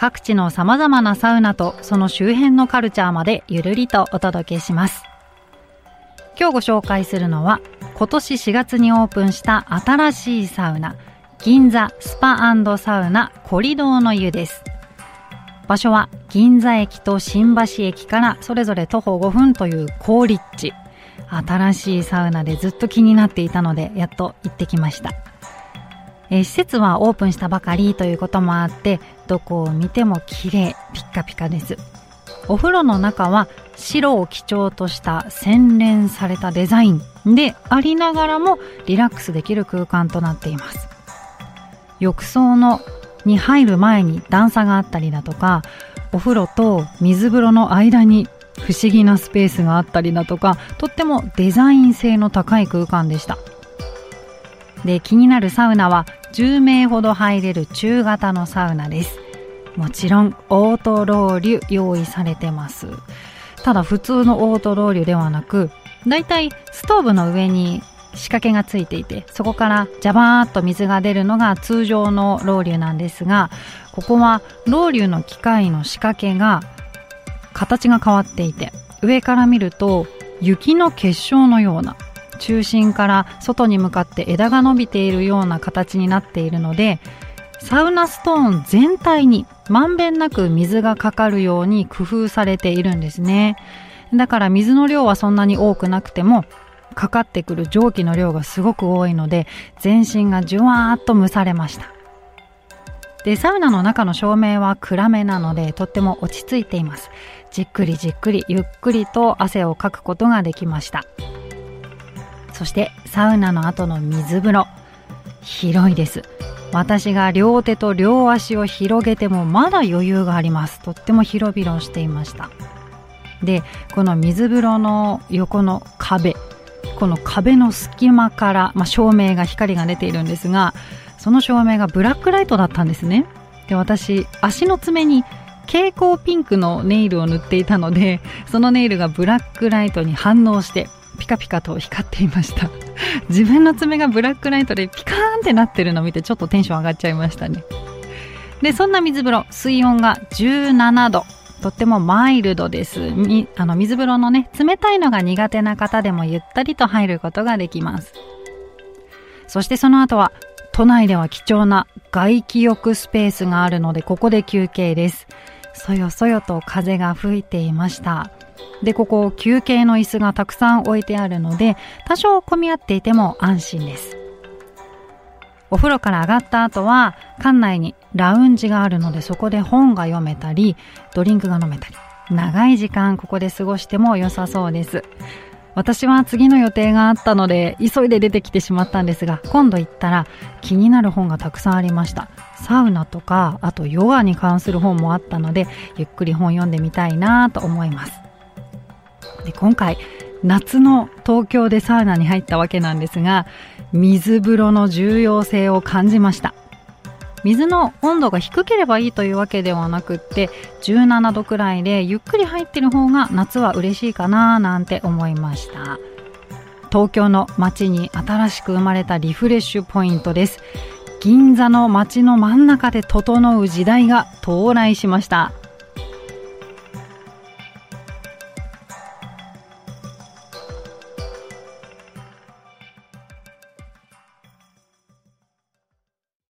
各地の様々なサウナとその周辺のカルチャーまでゆるりとお届けします。今日ご紹介するのは今年4月にオープンした新しいサウナ銀座スパサウナコリドーの湯です。場所は銀座駅と新橋駅からそれぞれ徒歩5分という好立地。新しいサウナでずっと気になっていたのでやっと行ってきました。え施設はオープンしたばかりということもあってどこを見ても綺麗ピッカピカです。お風呂の中は白を基調とした洗練されたデザインでありながらもリラックスできる空間となっています。浴槽のに入る前に段差があったりだとかお風呂と水風呂の間に不思議なスペースがあったりだとかとってもデザイン性の高い空間でした。で気になるサウナは10名ほど入れる中型のサウナです。もちろんオートロウリュ用意されてます。ただ普通のオートロウリュではなくだいたいストーブの上に仕掛けがついていてそこからジャバーっと水が出るのが通常のロウリュなんですがここはロウリュの機械の仕掛けが形が変わっていて上から見ると雪の結晶のような中心から外に向かって枝が伸びているような形になっているのでサウナストーン全体にまんべんなく水がかかるように工夫されているんですね。だから水の量はそんなに多くなくてもかかってくる蒸気の量がすごく多いので全身がじゅわーっと蒸されました。でサウナの中の照明は暗めなのでとっても落ち着いています。じっくりじっくりゆっくりと汗をかくことができました。そしてサウナの後の水風呂。広いです。私が両手と両足を広げてもまだ余裕があります。とっても広々していました。でこの水風呂の横の壁。この壁の隙間から、まあ、照明が光が出ているんですがその照明がブラックライトだったんですね。で私足の爪に蛍光ピンクのネイルを塗っていたのでそのネイルがブラックライトに反応してピカピカと光っていました 自分の爪がブラックライトでピカーンってなってるのを見てちょっとテンション上がっちゃいましたねでそんな水風呂水温が17度とってもマイルドです。みあの水風呂のね、冷たいのが苦手な方でもゆったりと入ることができます。そしてその後は、都内では貴重な外気浴スペースがあるので、ここで休憩です。そよそよと風が吹いていました。で、ここ休憩の椅子がたくさん置いてあるので、多少混み合っていても安心です。お風呂から上がった後は館内にラウンジがあるのでそこで本が読めたりドリンクが飲めたり長い時間ここで過ごしても良さそうです。私は次の予定があったので急いで出てきてしまったんですが今度行ったら気になる本がたくさんありました。サウナとかあとヨガに関する本もあったのでゆっくり本読んでみたいなと思います。で今回夏の東京でサウナに入ったわけなんですが水風呂の重要性を感じました。水の温度が低ければいいというわけではなくって17度くらいでゆっくり入ってる方が夏は嬉しいかななんて思いました。東京の街に新しく生まれたリフレッシュポイントです。銀座の街の真ん中で整う時代が到来しました。